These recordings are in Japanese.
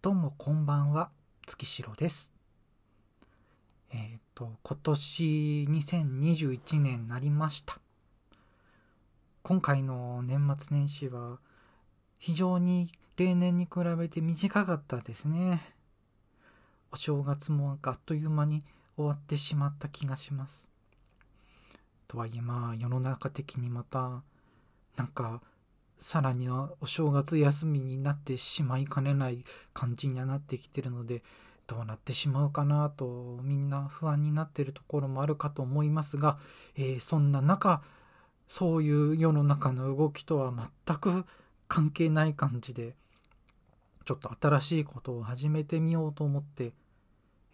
どうもこんばんは、月城です。えっ、と、今年2021年になりました。今回の年末年始は非常に例年に比べて短かったですね。お正月もなんかあっという間に終わってしまった気がします。とはいえまあ世の中的にまたなんかさらにはお正月休みになってしまいかねない感じにはなってきてるのでどうなってしまうかなとみんな不安になってるところもあるかと思いますが、えーそんな中そういう世の中の動きとは全く関係ない感じでちょっと新しいことを始めてみようと思って、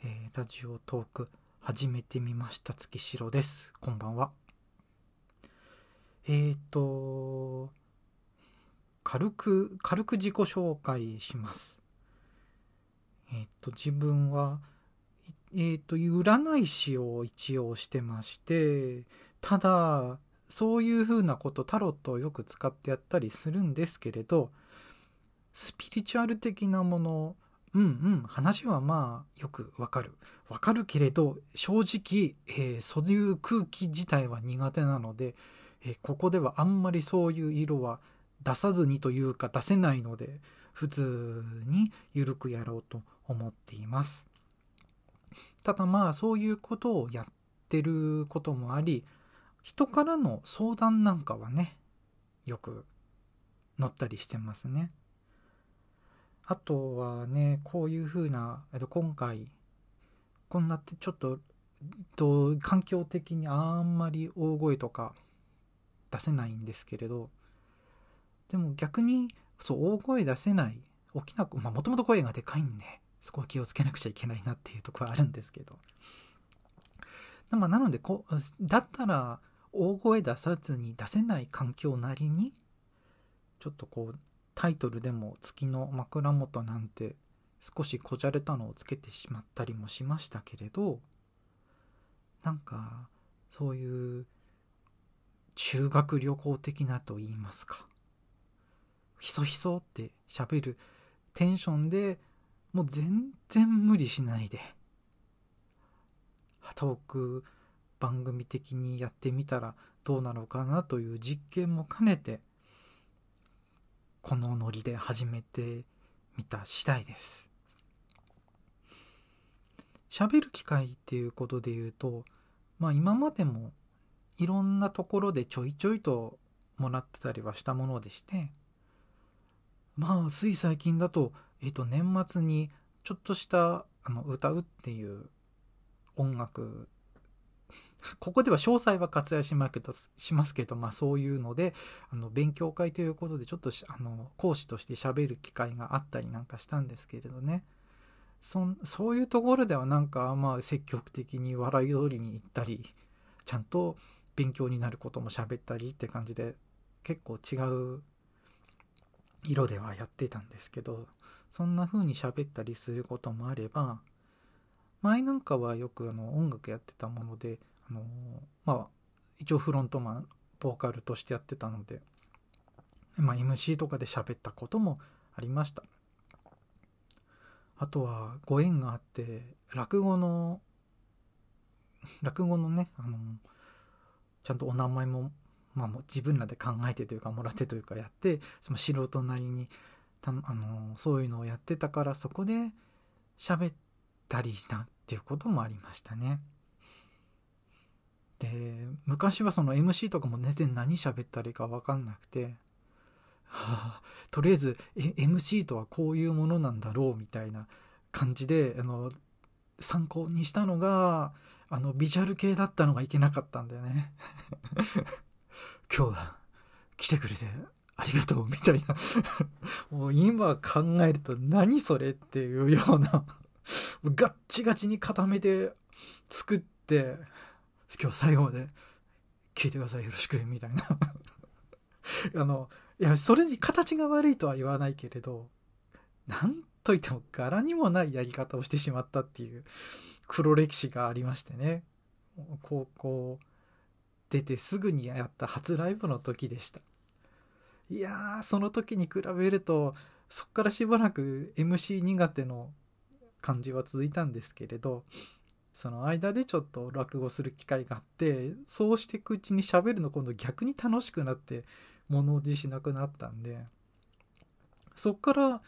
えーラジオトーク始めてみました月城です。こんばんは。えーと軽く軽く自己紹介します。えーと自分はいえーと占い師を一応してましてただそういうふうなことタロットをよく使ってやったりするんですけれどスピリチュアル的なものうんうん話はまあよくわかる。わかるけれど正直、えーそういう空気自体は苦手なので、えーここではあんまりそういう色は出さずにというか出せないので普通にゆるくやろうと思っています。ただまあそういうことをやってることもあり人からの相談なんかはねよく乗ったりしてますね。あとはねこういうふうなえっと今回こんなってちょっとと環境的にあんまり大声とか出せないんですけれどでも逆にそう大声出せない大きなまあもともと声がでかいんでそこは気をつけなくちゃいけないなっていうところはあるんですけど。まあなのでこうだったら大声出さずに出せない環境なりにちょっとこうタイトルでも月の枕元なんて少しこじゃれたのをつけてしまったりもしましたけれどなんかそういう修学旅行的なと言いますか。ひそひそって喋るテンションでもう全然無理しないで。トーク番組的にやってみたらどうなのかなという実験も兼ねてこのノリで始めてみた次第です。喋る機会っていうことで言うとまあ今までもいろんなところでちょいちょいともらってたりはしたものでしてまあつい最近だと,、えっと年末にちょっとしたあの歌うっていう音楽ここでは詳細は割愛しますけどしますけど、まあ、そういうのであの勉強会ということでちょっとあの講師として喋る機会があったりなんかしたんですけれどね。そそういうところではなんかまあ積極的に笑い通りに行ったりちゃんと勉強になることも喋ったりって感じで結構違う色ではやってたんですけどそんな風に喋ったりすることもあれば前なんかはよくあの音楽やってたものであのまあ一応フロントマンボーカルとしてやってたので、まあ、MC とかで喋ったこともありました。あとはご縁があって落語の落語のねあのちゃんとお名前も,、まあ、もう自分らで考えてというかもらってというかやってその素人なりにたあのそういうのをやってたからそこで喋ったりしたっていうこともありましたね。で昔はその MC とかも全然何喋ったらいいか分かんなくて、はあ、とりあえずえ MC とはこういうものなんだろうみたいな感じであの参考にしたのがあのビジュアル系だったのがいけなかったんだよね。今日は来てくれてありがとうみたいな。もう今考えると何それっていうような。ガッチガチに固めて作って今日最後まで聞いてくださいよろしくみたいな。あのいやそれに形が悪いとは言わないけれどなんといっても柄にもないやり方をしてしまったっていう黒歴史がありましてね。高校出てすぐにやった初ライブの時でした。いやーその時に比べるとそっからしばらく MC 苦手の感じは続いたんですけれどその間でちょっと落語する機会があってそうしていくうちに喋るの今度逆に楽しくなって物おじしなくなったんでそっから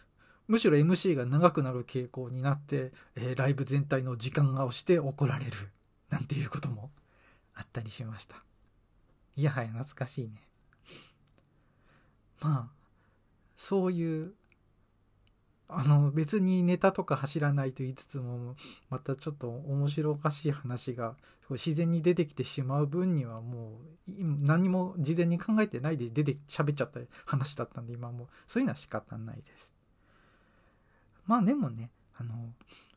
むしろ MC が長くなる傾向になって、えー、ライブ全体の時間が押して怒られるなんていうこともあったりしました。いやはや懐かしいねまあそういうあの別にネタとか走らないと言いつつもまたちょっと面白おかしい話が自然に出てきてしまう分にはもう何も事前に考えてないで出て喋っちゃった話だったんで今もうそういうのは仕方ないです。まあでもねあの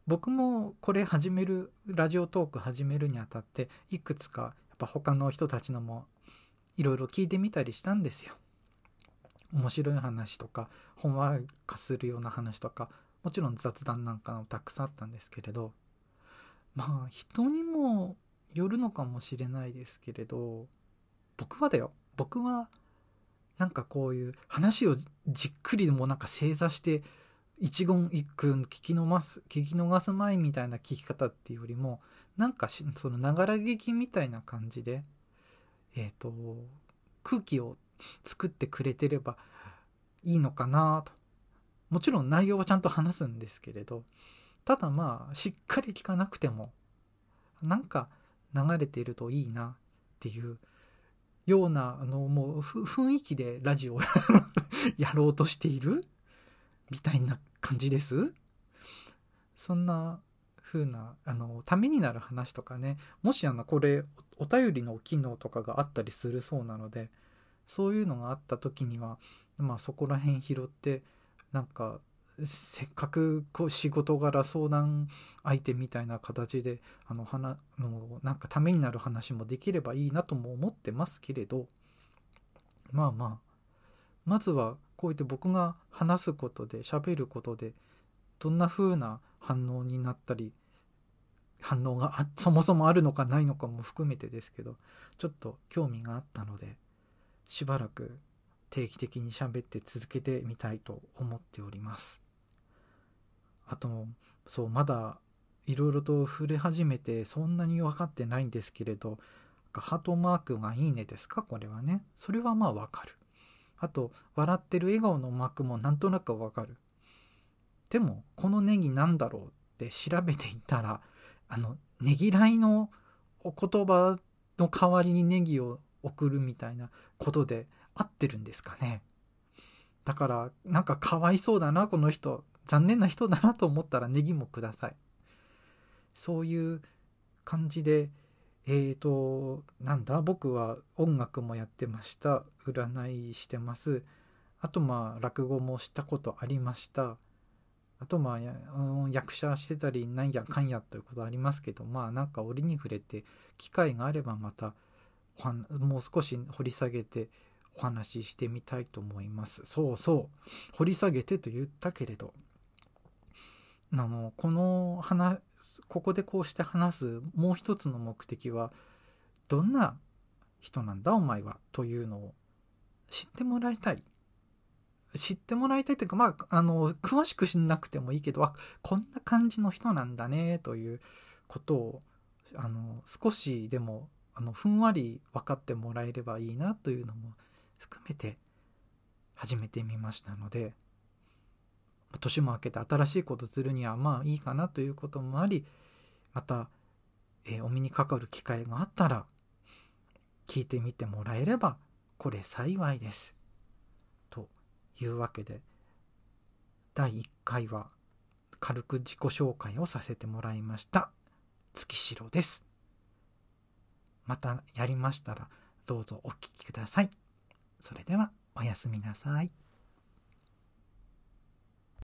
僕もこれ始めるラジオトーク始めるにあたっていくつかぱ他の人たちのもいろいろ聞いてみたりしたんですよ。面白い話とかほんわかするような話とかもちろん雑談なんかもたくさんあったんですけれどまあ人にもよるのかもしれないですけれど僕はだよ僕はなんかこういう話をじっくりもなんか正座して一言一句聞き逃す聞き逃す前みたいな聞き方っていうよりもなんかそのながら劇みたいな感じでえっ、ー、と空気を作ってくれてればいいのかなと。もちろん内容はちゃんと話すんですけれどただまあしっかり聞かなくてもなんか流れてるといいなっていうようなあのもう雰囲気でラジオを やろうとしているみたいな感じです。そんな風なあのためになる話とかね。もしあのこれお便りの機能とかがあったりするそうなのでそういうのがあった時にはまあそこら辺拾ってなんかせっかくこう仕事柄相談相手みたいな形であの話のなんかためになる話もできればいいなとも思ってますけれどまあまあまずはこうやって僕が話すことで喋ることでどんな風な反応になったり反応がそもそもあるのかないのかも含めてですけどちょっと興味があったのでしばらく定期的に喋って続けてみたいと思っております。あとそうまだいろいろと触れ始めてそんなに分かってないんですけれどハートマークがいいねですか？これはね。それはまあわかる。あと笑ってる笑顔のマークもなんとなくわかる。でもこのネギなんだろうって調べていたらあのねぎらいのお言葉の代わりにネギを送るみたいなことで合ってるんですかね？だからなんかかわいそうだなこの人。残念な人だなと思ったらネギもください。そういう感じでえーとなんだ？僕は音楽もやってました。占いしてます。あとまあ落語もしたことありました。あとまあ役者してたりなんやかんやということありますけどまあなんか折に触れて機会があればまたもう少し掘り下げてお話ししてみたいと思います。そうそう。掘り下げてと言ったけれど、あの、この話、ここでこうして話すもう一つの目的は、どんな人なんだお前はというのを知ってもらいたい。知ってもらいたいというか、まあ、あの、詳しく知んなくてもいいけど、あ、こんな感じの人なんだね、ということを、あの、少しでもあのふんわり分かってもらえればいいなというのも含めて始めてみましたので年も明けて新しいことするにはまあいいかなということもありまた、えー、お目にかかる機会があったら聞いてみてもらえればこれ幸いです。というわけで第1回は軽く自己紹介をさせてもらいました月城です。またやりましたらどうぞお聴きください。それではおやすみなさい。